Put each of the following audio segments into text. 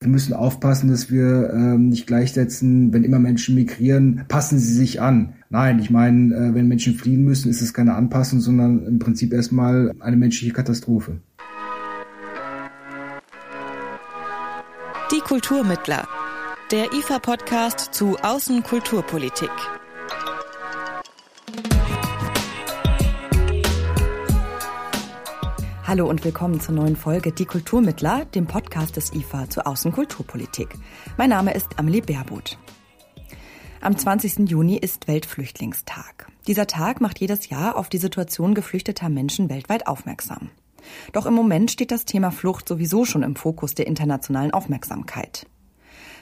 Wir müssen aufpassen, dass wir ähm, nicht gleichsetzen, wenn immer Menschen migrieren, passen sie sich an. Nein, ich meine, äh, wenn Menschen fliehen müssen, ist es keine Anpassung, sondern im Prinzip erstmal eine menschliche Katastrophe. Die Kulturmittler. Der IFA-Podcast zu Außenkulturpolitik. Hallo und willkommen zur neuen Folge Die Kulturmittler, dem Podcast des IFA zur Außenkulturpolitik. Mein Name ist Amelie Baerbuth. Am 20. Juni ist Weltflüchtlingstag. Dieser Tag macht jedes Jahr auf die Situation geflüchteter Menschen weltweit aufmerksam. Doch im Moment steht das Thema Flucht sowieso schon im Fokus der internationalen Aufmerksamkeit.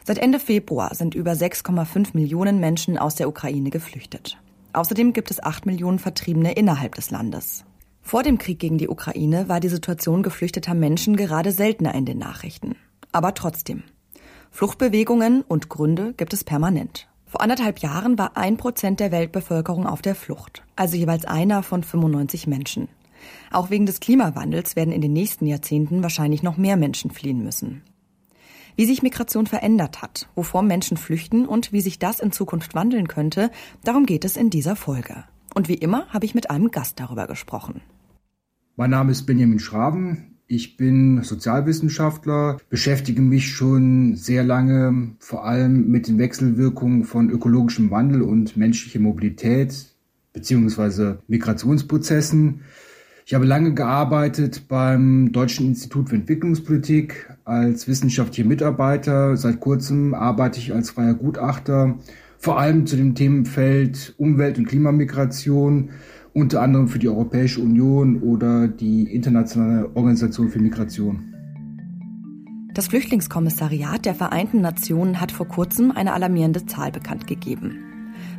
Seit Ende Februar sind über 6,5 Millionen Menschen aus der Ukraine geflüchtet. Außerdem gibt es 8 Millionen Vertriebene innerhalb des Landes. Vor dem Krieg gegen die Ukraine war die Situation geflüchteter Menschen gerade seltener in den Nachrichten. Aber trotzdem. Fluchtbewegungen und Gründe gibt es permanent. Vor anderthalb Jahren war ein Prozent der Weltbevölkerung auf der Flucht, also jeweils einer von 95 Menschen. Auch wegen des Klimawandels werden in den nächsten Jahrzehnten wahrscheinlich noch mehr Menschen fliehen müssen. Wie sich Migration verändert hat, wovor Menschen flüchten und wie sich das in Zukunft wandeln könnte, darum geht es in dieser Folge. Und wie immer habe ich mit einem Gast darüber gesprochen. Mein Name ist Benjamin Schraven. Ich bin Sozialwissenschaftler, beschäftige mich schon sehr lange vor allem mit den Wechselwirkungen von ökologischem Wandel und menschlicher Mobilität beziehungsweise Migrationsprozessen. Ich habe lange gearbeitet beim Deutschen Institut für Entwicklungspolitik als wissenschaftlicher Mitarbeiter. Seit kurzem arbeite ich als freier Gutachter, vor allem zu dem Themenfeld Umwelt- und Klimamigration unter anderem für die Europäische Union oder die Internationale Organisation für Migration. Das Flüchtlingskommissariat der Vereinten Nationen hat vor kurzem eine alarmierende Zahl bekannt gegeben.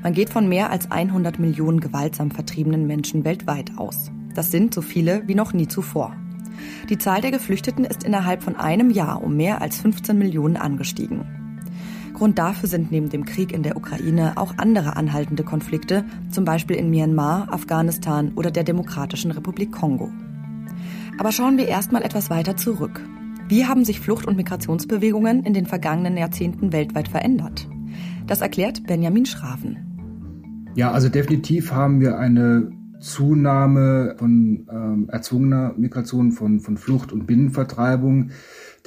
Man geht von mehr als 100 Millionen gewaltsam vertriebenen Menschen weltweit aus. Das sind so viele wie noch nie zuvor. Die Zahl der Geflüchteten ist innerhalb von einem Jahr um mehr als 15 Millionen angestiegen. Grund dafür sind neben dem Krieg in der Ukraine auch andere anhaltende Konflikte, zum Beispiel in Myanmar, Afghanistan oder der Demokratischen Republik Kongo. Aber schauen wir erstmal etwas weiter zurück. Wie haben sich Flucht- und Migrationsbewegungen in den vergangenen Jahrzehnten weltweit verändert? Das erklärt Benjamin Schraven. Ja, also definitiv haben wir eine Zunahme von ähm, erzwungener Migration, von, von Flucht und Binnenvertreibung.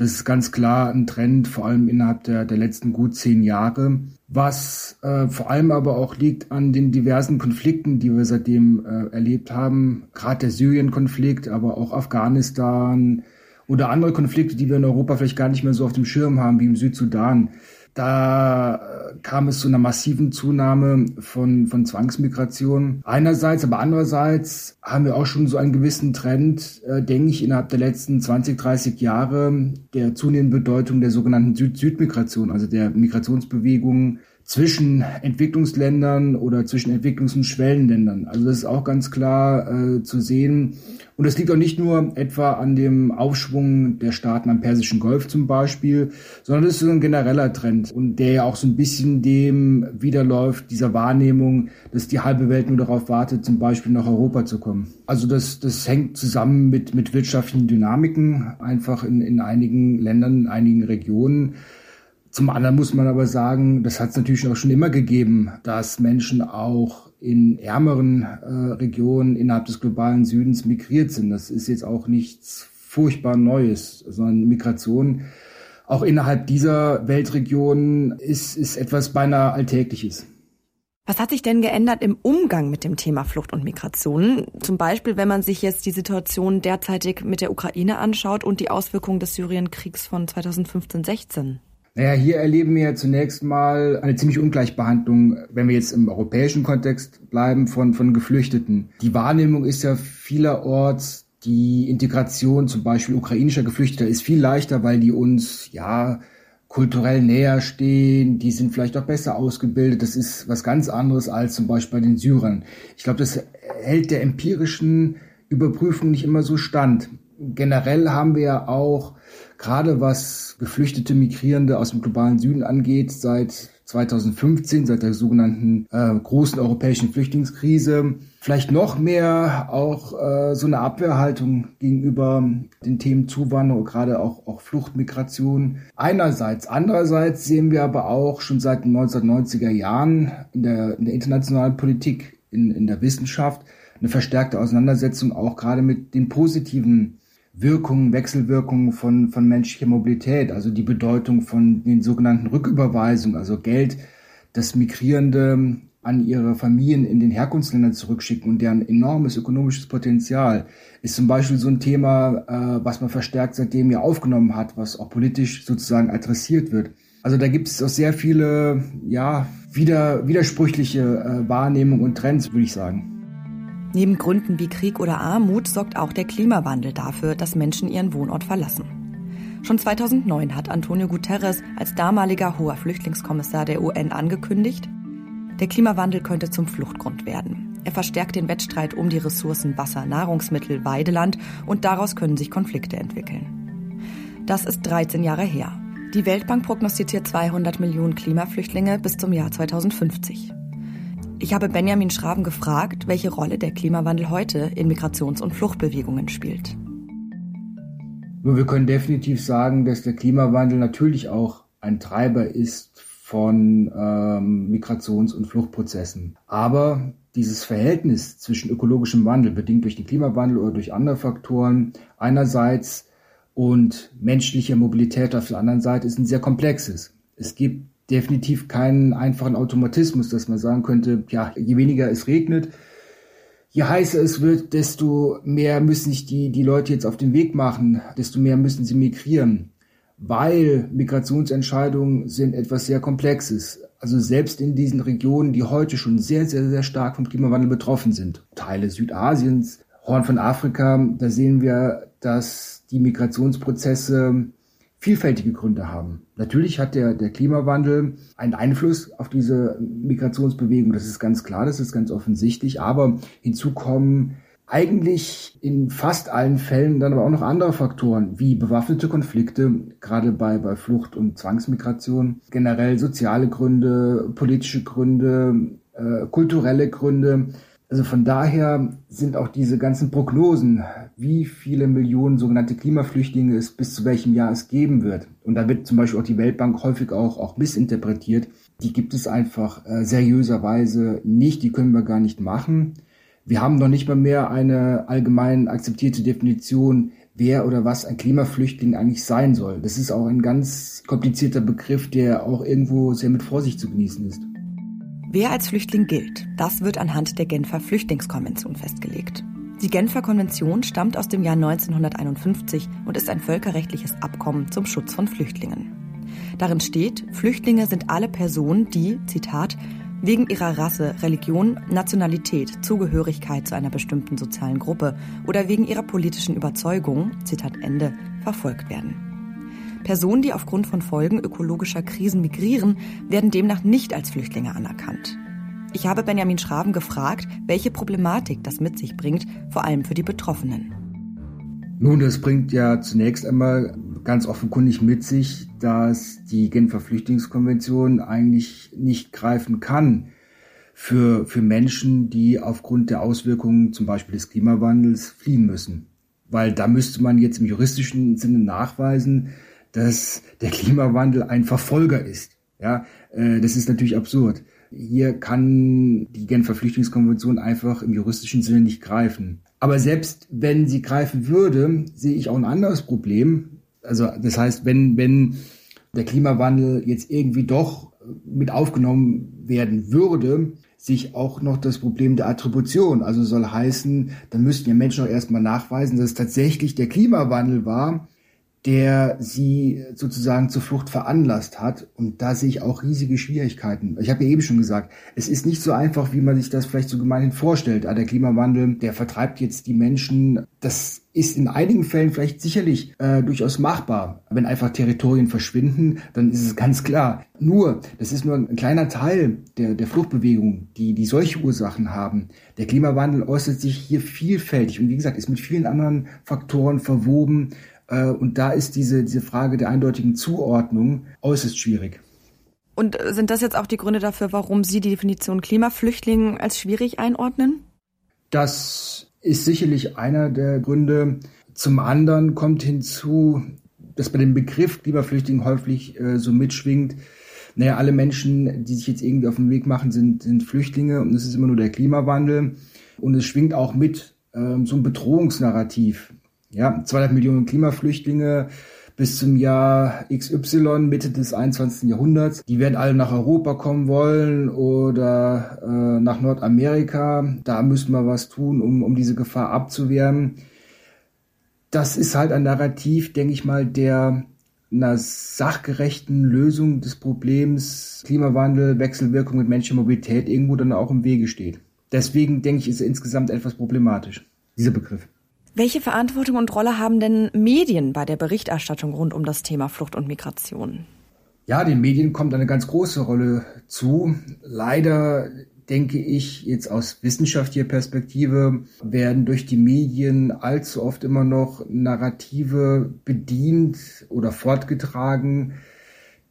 Das ist ganz klar ein Trend, vor allem innerhalb der, der letzten gut zehn Jahre, was äh, vor allem aber auch liegt an den diversen Konflikten, die wir seitdem äh, erlebt haben. Gerade der Syrien-Konflikt, aber auch Afghanistan oder andere Konflikte, die wir in Europa vielleicht gar nicht mehr so auf dem Schirm haben, wie im Südsudan. Da äh, kam es zu einer massiven Zunahme von, von Zwangsmigration. Einerseits, aber andererseits haben wir auch schon so einen gewissen Trend, äh, denke ich, innerhalb der letzten 20, 30 Jahre der zunehmenden Bedeutung der sogenannten Süd-Süd-Migration, also der Migrationsbewegungen zwischen Entwicklungsländern oder zwischen Entwicklungs- und Schwellenländern. Also das ist auch ganz klar äh, zu sehen. Und das liegt auch nicht nur etwa an dem Aufschwung der Staaten am Persischen Golf zum Beispiel, sondern das ist so ein genereller Trend und der ja auch so ein bisschen dem widerläuft, dieser Wahrnehmung, dass die halbe Welt nur darauf wartet, zum Beispiel nach Europa zu kommen. Also das, das hängt zusammen mit, mit wirtschaftlichen Dynamiken, einfach in, in einigen Ländern, in einigen Regionen. Zum anderen muss man aber sagen, das hat es natürlich auch schon immer gegeben, dass Menschen auch in ärmeren äh, Regionen innerhalb des globalen Südens migriert sind. Das ist jetzt auch nichts furchtbar Neues, sondern Migration auch innerhalb dieser Weltregionen ist, ist etwas beinahe Alltägliches. Was hat sich denn geändert im Umgang mit dem Thema Flucht und Migration? Zum Beispiel, wenn man sich jetzt die Situation derzeitig mit der Ukraine anschaut und die Auswirkungen des Syrienkriegs von 2015-16. Naja, hier erleben wir zunächst mal eine ziemlich Ungleichbehandlung, wenn wir jetzt im europäischen Kontext bleiben, von, von Geflüchteten. Die Wahrnehmung ist ja vielerorts, die Integration zum Beispiel ukrainischer Geflüchteter ist viel leichter, weil die uns, ja, kulturell näher stehen, die sind vielleicht auch besser ausgebildet. Das ist was ganz anderes als zum Beispiel bei den Syrern. Ich glaube, das hält der empirischen Überprüfung nicht immer so stand. Generell haben wir ja auch gerade was geflüchtete Migrierende aus dem globalen Süden angeht, seit 2015, seit der sogenannten äh, großen europäischen Flüchtlingskrise, vielleicht noch mehr auch äh, so eine Abwehrhaltung gegenüber den Themen Zuwanderung, gerade auch, auch Fluchtmigration. Einerseits. Andererseits sehen wir aber auch schon seit den 1990er Jahren in der, in der internationalen Politik, in, in der Wissenschaft, eine verstärkte Auseinandersetzung auch gerade mit den positiven Wirkungen, Wechselwirkungen von, von menschlicher Mobilität, also die Bedeutung von den sogenannten Rücküberweisungen, also Geld, das Migrierende an ihre Familien in den Herkunftsländern zurückschicken und deren enormes ökonomisches Potenzial ist zum Beispiel so ein Thema, äh, was man verstärkt seitdem ja aufgenommen hat, was auch politisch sozusagen adressiert wird. Also da gibt es auch sehr viele, ja, wieder, widersprüchliche äh, Wahrnehmungen und Trends, würde ich sagen. Neben Gründen wie Krieg oder Armut sorgt auch der Klimawandel dafür, dass Menschen ihren Wohnort verlassen. Schon 2009 hat Antonio Guterres als damaliger hoher Flüchtlingskommissar der UN angekündigt, der Klimawandel könnte zum Fluchtgrund werden. Er verstärkt den Wettstreit um die Ressourcen Wasser, Nahrungsmittel, Weideland und daraus können sich Konflikte entwickeln. Das ist 13 Jahre her. Die Weltbank prognostiziert 200 Millionen Klimaflüchtlinge bis zum Jahr 2050. Ich habe Benjamin Schraben gefragt, welche Rolle der Klimawandel heute in Migrations- und Fluchtbewegungen spielt. Nur wir können definitiv sagen, dass der Klimawandel natürlich auch ein Treiber ist von ähm, Migrations- und Fluchtprozessen. Aber dieses Verhältnis zwischen ökologischem Wandel, bedingt durch den Klimawandel oder durch andere Faktoren, einerseits und menschlicher Mobilität auf der anderen Seite, ist ein sehr komplexes. Es gibt definitiv keinen einfachen Automatismus, dass man sagen könnte, ja, je weniger es regnet, je heißer es wird, desto mehr müssen sich die, die Leute jetzt auf den Weg machen, desto mehr müssen sie migrieren, weil Migrationsentscheidungen sind etwas sehr Komplexes. Also selbst in diesen Regionen, die heute schon sehr, sehr, sehr stark vom Klimawandel betroffen sind, Teile Südasiens, Horn von Afrika, da sehen wir, dass die Migrationsprozesse vielfältige Gründe haben. Natürlich hat der, der Klimawandel einen Einfluss auf diese Migrationsbewegung, das ist ganz klar, das ist ganz offensichtlich, aber hinzu kommen eigentlich in fast allen Fällen dann aber auch noch andere Faktoren, wie bewaffnete Konflikte, gerade bei, bei Flucht und Zwangsmigration, generell soziale Gründe, politische Gründe, äh, kulturelle Gründe, also von daher sind auch diese ganzen Prognosen, wie viele Millionen sogenannte Klimaflüchtlinge es bis zu welchem Jahr es geben wird. Und da wird zum Beispiel auch die Weltbank häufig auch, auch missinterpretiert. Die gibt es einfach äh, seriöserweise nicht, die können wir gar nicht machen. Wir haben noch nicht mal mehr eine allgemein akzeptierte Definition, wer oder was ein Klimaflüchtling eigentlich sein soll. Das ist auch ein ganz komplizierter Begriff, der auch irgendwo sehr mit Vorsicht zu genießen ist. Wer als Flüchtling gilt, das wird anhand der Genfer Flüchtlingskonvention festgelegt. Die Genfer Konvention stammt aus dem Jahr 1951 und ist ein völkerrechtliches Abkommen zum Schutz von Flüchtlingen. Darin steht, Flüchtlinge sind alle Personen, die, Zitat, wegen ihrer Rasse, Religion, Nationalität, Zugehörigkeit zu einer bestimmten sozialen Gruppe oder wegen ihrer politischen Überzeugung, Zitat Ende, verfolgt werden. Personen, die aufgrund von Folgen ökologischer Krisen migrieren, werden demnach nicht als Flüchtlinge anerkannt. Ich habe Benjamin Schraven gefragt, welche Problematik das mit sich bringt, vor allem für die Betroffenen. Nun, das bringt ja zunächst einmal ganz offenkundig mit sich, dass die Genfer Flüchtlingskonvention eigentlich nicht greifen kann für, für Menschen, die aufgrund der Auswirkungen zum Beispiel des Klimawandels fliehen müssen. Weil da müsste man jetzt im juristischen Sinne nachweisen, dass der Klimawandel ein Verfolger ist. Ja, äh, das ist natürlich absurd. Hier kann die Genfer Flüchtlingskonvention einfach im juristischen Sinne nicht greifen. Aber selbst wenn sie greifen würde, sehe ich auch ein anderes Problem. Also das heißt, wenn, wenn der Klimawandel jetzt irgendwie doch mit aufgenommen werden würde, sich auch noch das Problem der Attribution. Also soll heißen, dann müssten ja Menschen auch erstmal nachweisen, dass es tatsächlich der Klimawandel war, der sie sozusagen zur Flucht veranlasst hat. Und da sehe ich auch riesige Schwierigkeiten. Ich habe ja eben schon gesagt, es ist nicht so einfach, wie man sich das vielleicht so gemeinhin vorstellt. Ah, der Klimawandel, der vertreibt jetzt die Menschen. Das ist in einigen Fällen vielleicht sicherlich äh, durchaus machbar. Wenn einfach Territorien verschwinden, dann ist es ganz klar. Nur, das ist nur ein kleiner Teil der, der Fluchtbewegung, die, die solche Ursachen haben. Der Klimawandel äußert sich hier vielfältig und wie gesagt, ist mit vielen anderen Faktoren verwoben. Äh, und da ist diese, diese Frage der eindeutigen Zuordnung äußerst schwierig. Und sind das jetzt auch die Gründe dafür, warum Sie die Definition Klimaflüchtling als schwierig einordnen? Das ist sicherlich einer der Gründe. Zum anderen kommt hinzu, dass bei dem Begriff Klimaflüchtling häufig äh, so mitschwingt, naja, alle Menschen, die sich jetzt irgendwie auf den Weg machen, sind, sind Flüchtlinge und es ist immer nur der Klimawandel. Und es schwingt auch mit ähm, so ein Bedrohungsnarrativ. Ja, 200 Millionen Klimaflüchtlinge bis zum Jahr XY, Mitte des 21. Jahrhunderts. Die werden alle nach Europa kommen wollen oder äh, nach Nordamerika. Da müssen wir was tun, um, um diese Gefahr abzuwehren. Das ist halt ein Narrativ, denke ich mal, der einer sachgerechten Lösung des Problems Klimawandel, Wechselwirkung mit menschlicher Mobilität irgendwo dann auch im Wege steht. Deswegen denke ich, ist er insgesamt etwas problematisch, dieser Begriff. Welche Verantwortung und Rolle haben denn Medien bei der Berichterstattung rund um das Thema Flucht und Migration? Ja, den Medien kommt eine ganz große Rolle zu. Leider denke ich, jetzt aus wissenschaftlicher Perspektive werden durch die Medien allzu oft immer noch Narrative bedient oder fortgetragen,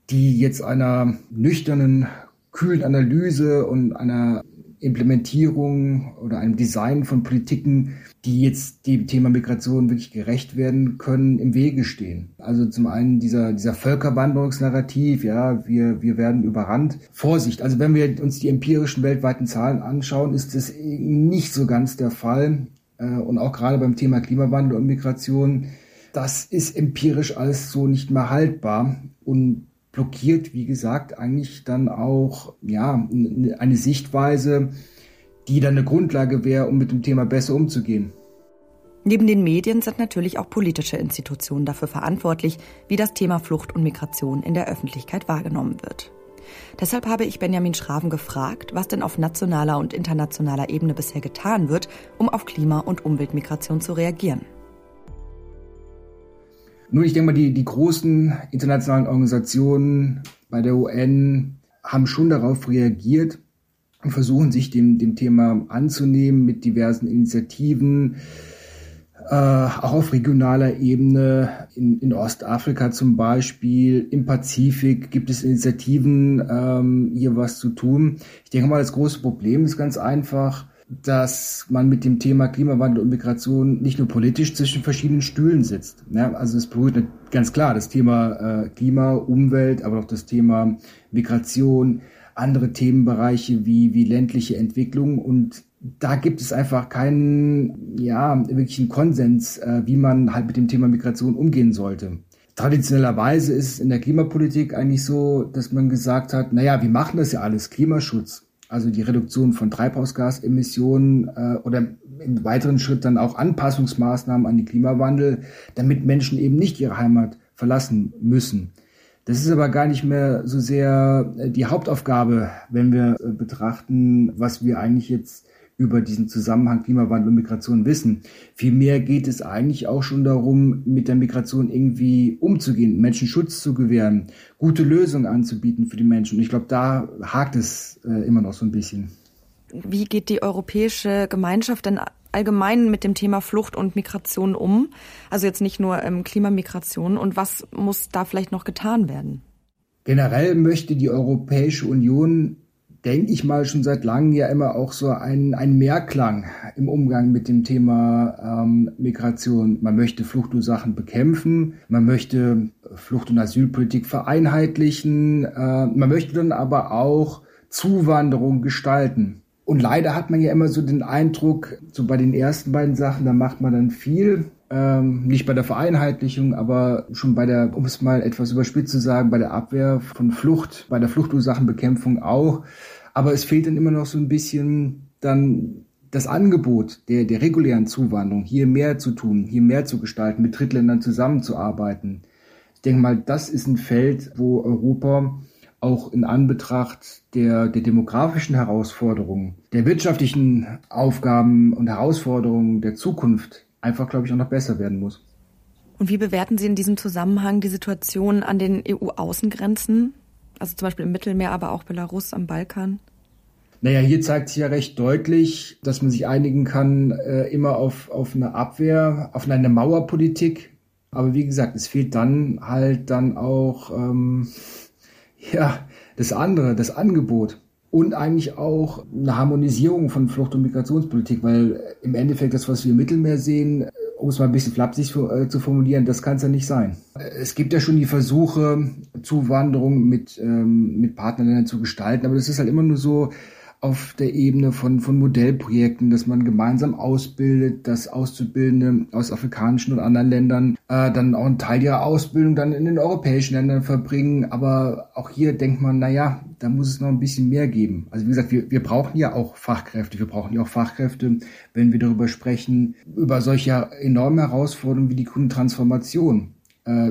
die jetzt einer nüchternen, kühlen Analyse und einer Implementierung oder einem Design von Politiken, die jetzt dem Thema Migration wirklich gerecht werden können, im Wege stehen. Also zum einen dieser, dieser Völkerwanderungsnarrativ, ja, wir, wir werden überrannt. Vorsicht, also wenn wir uns die empirischen weltweiten Zahlen anschauen, ist das nicht so ganz der Fall. Äh, und auch gerade beim Thema Klimawandel und Migration, das ist empirisch alles so nicht mehr haltbar. Und blockiert, wie gesagt, eigentlich dann auch ja eine Sichtweise, die dann eine Grundlage wäre, um mit dem Thema besser umzugehen. Neben den Medien sind natürlich auch politische Institutionen dafür verantwortlich, wie das Thema Flucht und Migration in der Öffentlichkeit wahrgenommen wird. Deshalb habe ich Benjamin Schraven gefragt, was denn auf nationaler und internationaler Ebene bisher getan wird, um auf Klima- und Umweltmigration zu reagieren. Nur ich denke mal, die, die großen internationalen Organisationen bei der UN haben schon darauf reagiert und versuchen sich dem, dem Thema anzunehmen mit diversen Initiativen, äh, auch auf regionaler Ebene, in, in Ostafrika zum Beispiel, im Pazifik gibt es Initiativen, ähm, hier was zu tun. Ich denke mal, das große Problem ist ganz einfach, dass man mit dem Thema Klimawandel und Migration nicht nur politisch zwischen verschiedenen Stühlen sitzt. Ja, also es berührt ganz klar das Thema äh, Klima, Umwelt, aber auch das Thema Migration, andere Themenbereiche wie, wie ländliche Entwicklung und da gibt es einfach keinen, ja, wirklichen Konsens, äh, wie man halt mit dem Thema Migration umgehen sollte. Traditionellerweise ist in der Klimapolitik eigentlich so, dass man gesagt hat, naja, wir machen das ja alles, Klimaschutz also die Reduktion von Treibhausgasemissionen äh, oder im weiteren Schritt dann auch Anpassungsmaßnahmen an den Klimawandel, damit Menschen eben nicht ihre Heimat verlassen müssen. Das ist aber gar nicht mehr so sehr äh, die Hauptaufgabe, wenn wir äh, betrachten, was wir eigentlich jetzt über diesen Zusammenhang Klimawandel und Migration wissen. Vielmehr geht es eigentlich auch schon darum, mit der Migration irgendwie umzugehen, Menschen Schutz zu gewähren, gute Lösungen anzubieten für die Menschen. Und ich glaube, da hakt es äh, immer noch so ein bisschen. Wie geht die europäische Gemeinschaft denn allgemein mit dem Thema Flucht und Migration um? Also jetzt nicht nur ähm, Klimamigration. Und was muss da vielleicht noch getan werden? Generell möchte die Europäische Union denke ich mal, schon seit langem ja immer auch so ein, ein Mehrklang im Umgang mit dem Thema ähm, Migration. Man möchte Fluchtursachen bekämpfen, man möchte Flucht- und Asylpolitik vereinheitlichen, äh, man möchte dann aber auch Zuwanderung gestalten. Und leider hat man ja immer so den Eindruck, so bei den ersten beiden Sachen, da macht man dann viel, ähm, nicht bei der Vereinheitlichung, aber schon bei der, um es mal etwas überspitzt zu sagen, bei der Abwehr von Flucht, bei der Fluchtursachenbekämpfung auch. Aber es fehlt dann immer noch so ein bisschen dann das Angebot der, der regulären Zuwanderung, hier mehr zu tun, hier mehr zu gestalten, mit Drittländern zusammenzuarbeiten. Ich denke mal, das ist ein Feld, wo Europa auch in Anbetracht der, der demografischen Herausforderungen, der wirtschaftlichen Aufgaben und Herausforderungen der Zukunft einfach, glaube ich, auch noch besser werden muss. Und wie bewerten Sie in diesem Zusammenhang die Situation an den EU-Außengrenzen? Also zum Beispiel im Mittelmeer, aber auch Belarus am Balkan? Naja, hier zeigt sich ja recht deutlich, dass man sich einigen kann, äh, immer auf, auf eine Abwehr, auf eine Mauerpolitik. Aber wie gesagt, es fehlt dann halt dann auch ähm, ja, Das andere, das Angebot und eigentlich auch eine Harmonisierung von Flucht- und Migrationspolitik, weil im Endeffekt das, was wir im Mittelmeer sehen, um es mal ein bisschen flapsig äh, zu formulieren, das kann es ja nicht sein. Es gibt ja schon die Versuche, Zuwanderung mit, ähm, mit Partnerländern zu gestalten, aber das ist halt immer nur so, auf der Ebene von, von Modellprojekten, dass man gemeinsam ausbildet, dass Auszubildende aus afrikanischen und anderen Ländern äh, dann auch einen Teil ihrer Ausbildung dann in den europäischen Ländern verbringen. Aber auch hier denkt man, na ja, da muss es noch ein bisschen mehr geben. Also wie gesagt, wir, wir brauchen ja auch Fachkräfte. Wir brauchen ja auch Fachkräfte, wenn wir darüber sprechen, über solche enorme Herausforderungen wie die Kundentransformation.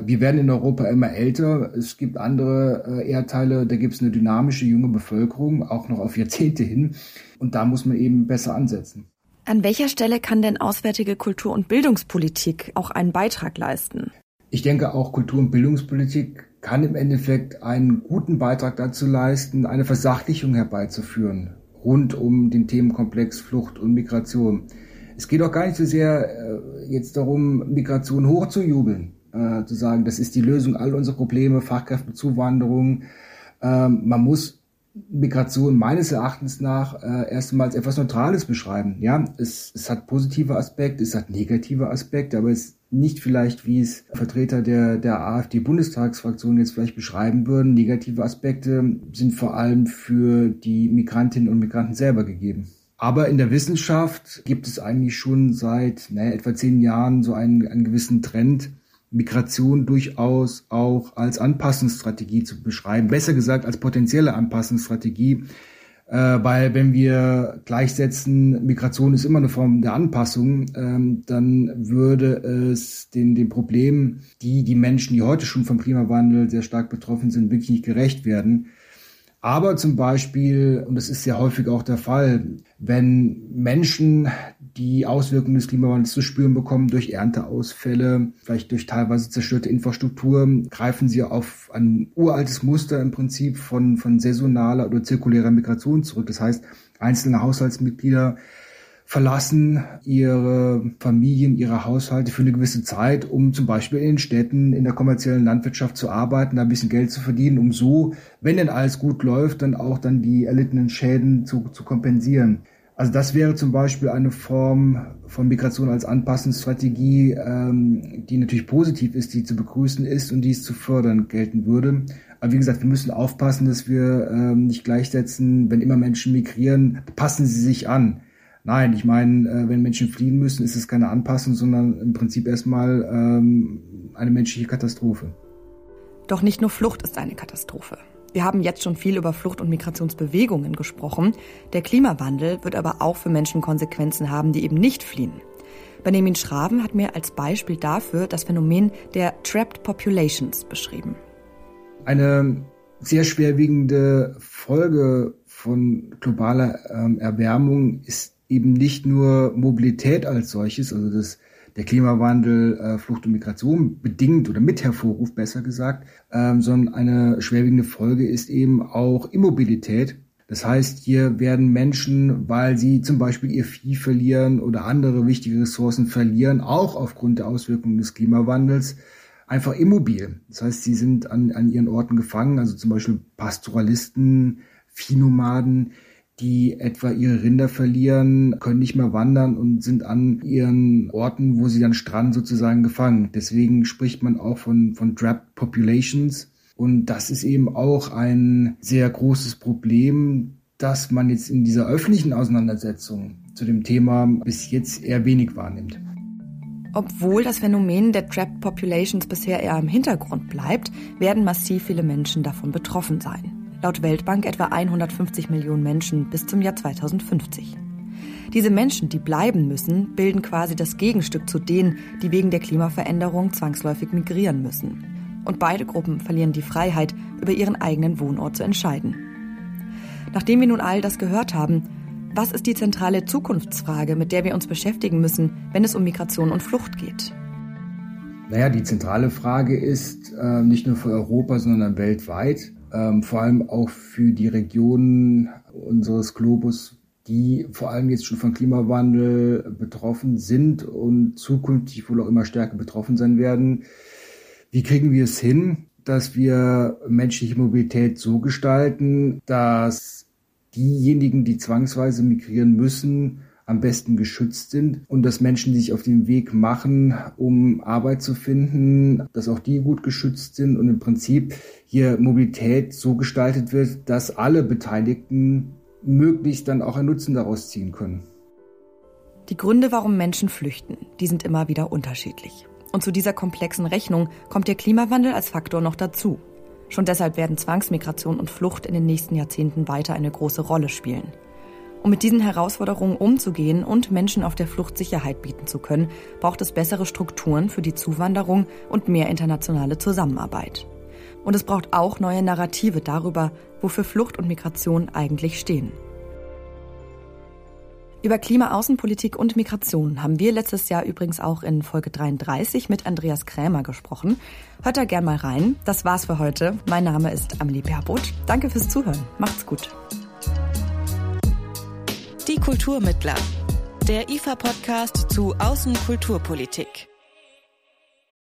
Wir werden in Europa immer älter. Es gibt andere äh, Erdteile, da gibt es eine dynamische junge Bevölkerung, auch noch auf Jahrzehnte hin. Und da muss man eben besser ansetzen. An welcher Stelle kann denn auswärtige Kultur- und Bildungspolitik auch einen Beitrag leisten? Ich denke, auch Kultur- und Bildungspolitik kann im Endeffekt einen guten Beitrag dazu leisten, eine Versachlichung herbeizuführen rund um den Themenkomplex Flucht und Migration. Es geht auch gar nicht so sehr äh, jetzt darum, Migration hochzujubeln äh, zu sagen, das ist die Lösung all unserer Probleme, Fachkräftezuwanderung. Ähm, man muss Migration meines Erachtens nach äh, erstmals etwas Neutrales beschreiben. Ja, es, es hat positive Aspekte, es hat negative Aspekte, aber es nicht vielleicht, wie es Vertreter der, der AfD-Bundestagsfraktion jetzt vielleicht beschreiben würden. Negative Aspekte sind vor allem für die Migrantinnen und Migranten selber gegeben. Aber in der Wissenschaft gibt es eigentlich schon seit naja, etwa zehn Jahren so einen, einen gewissen Trend, Migration durchaus auch als Anpassungsstrategie zu beschreiben. Besser gesagt als potenzielle Anpassungsstrategie, äh, weil wenn wir gleichsetzen, Migration ist immer eine Form der Anpassung, ähm, dann würde es den, den Problemen, die die Menschen, die heute schon vom Klimawandel sehr stark betroffen sind, wirklich nicht gerecht werden. Aber zum Beispiel, und das ist sehr häufig auch der Fall, wenn Menschen die Auswirkungen des Klimawandels zu spüren bekommen durch Ernteausfälle, vielleicht durch teilweise zerstörte Infrastruktur, greifen sie auf ein uraltes Muster im Prinzip von, von saisonaler oder zirkulärer Migration zurück. Das heißt, einzelne Haushaltsmitglieder verlassen ihre Familien, ihre Haushalte für eine gewisse Zeit, um zum Beispiel in den Städten, in der kommerziellen Landwirtschaft zu arbeiten, da ein bisschen Geld zu verdienen, um so, wenn denn alles gut läuft, dann auch dann die erlittenen Schäden zu, zu kompensieren. Also das wäre zum Beispiel eine Form von Migration als Anpassungsstrategie, ähm, die natürlich positiv ist, die zu begrüßen ist und die es zu fördern gelten würde. Aber wie gesagt, wir müssen aufpassen, dass wir ähm, nicht gleichsetzen, wenn immer Menschen migrieren, passen sie sich an. Nein, ich meine, äh, wenn Menschen fliehen müssen, ist es keine Anpassung, sondern im Prinzip erstmal ähm, eine menschliche Katastrophe. Doch nicht nur Flucht ist eine Katastrophe. Wir haben jetzt schon viel über Flucht- und Migrationsbewegungen gesprochen. Der Klimawandel wird aber auch für Menschen Konsequenzen haben, die eben nicht fliehen. Benjamin Schraven hat mir als Beispiel dafür das Phänomen der Trapped Populations beschrieben. Eine sehr schwerwiegende Folge von globaler ähm, Erwärmung ist eben nicht nur Mobilität als solches, also das der Klimawandel äh, Flucht und Migration bedingt oder mit hervorruft, besser gesagt, ähm, sondern eine schwerwiegende Folge ist eben auch Immobilität. Das heißt, hier werden Menschen, weil sie zum Beispiel ihr Vieh verlieren oder andere wichtige Ressourcen verlieren, auch aufgrund der Auswirkungen des Klimawandels, einfach immobil. Das heißt, sie sind an, an ihren Orten gefangen, also zum Beispiel Pastoralisten, Viehnomaden, die etwa ihre Rinder verlieren, können nicht mehr wandern und sind an ihren Orten, wo sie dann stranden, sozusagen gefangen. Deswegen spricht man auch von, von Trapped Populations. Und das ist eben auch ein sehr großes Problem, dass man jetzt in dieser öffentlichen Auseinandersetzung zu dem Thema bis jetzt eher wenig wahrnimmt. Obwohl das Phänomen der Trapped Populations bisher eher im Hintergrund bleibt, werden massiv viele Menschen davon betroffen sein laut Weltbank etwa 150 Millionen Menschen bis zum Jahr 2050. Diese Menschen, die bleiben müssen, bilden quasi das Gegenstück zu denen, die wegen der Klimaveränderung zwangsläufig migrieren müssen. Und beide Gruppen verlieren die Freiheit, über ihren eigenen Wohnort zu entscheiden. Nachdem wir nun all das gehört haben, was ist die zentrale Zukunftsfrage, mit der wir uns beschäftigen müssen, wenn es um Migration und Flucht geht? Naja, die zentrale Frage ist äh, nicht nur für Europa, sondern weltweit, ähm, vor allem auch für die Regionen unseres Globus, die vor allem jetzt schon von Klimawandel betroffen sind und zukünftig wohl auch immer stärker betroffen sein werden. Wie kriegen wir es hin, dass wir menschliche Mobilität so gestalten, dass diejenigen, die zwangsweise migrieren müssen, am besten geschützt sind und dass Menschen sich auf den Weg machen, um Arbeit zu finden, dass auch die gut geschützt sind und im Prinzip hier Mobilität so gestaltet wird, dass alle Beteiligten möglichst dann auch einen Nutzen daraus ziehen können. Die Gründe, warum Menschen flüchten, die sind immer wieder unterschiedlich. Und zu dieser komplexen Rechnung kommt der Klimawandel als Faktor noch dazu. Schon deshalb werden Zwangsmigration und Flucht in den nächsten Jahrzehnten weiter eine große Rolle spielen. Um mit diesen Herausforderungen umzugehen und Menschen auf der Flucht Sicherheit bieten zu können, braucht es bessere Strukturen für die Zuwanderung und mehr internationale Zusammenarbeit. Und es braucht auch neue Narrative darüber, wofür Flucht und Migration eigentlich stehen. Über Klimaaußenpolitik und Migration haben wir letztes Jahr übrigens auch in Folge 33 mit Andreas Krämer gesprochen. Hört da gern mal rein. Das war's für heute. Mein Name ist Amelie Baerboth. Danke fürs Zuhören. Macht's gut. Die Kulturmittler. Der IFA-Podcast zu Außenkulturpolitik.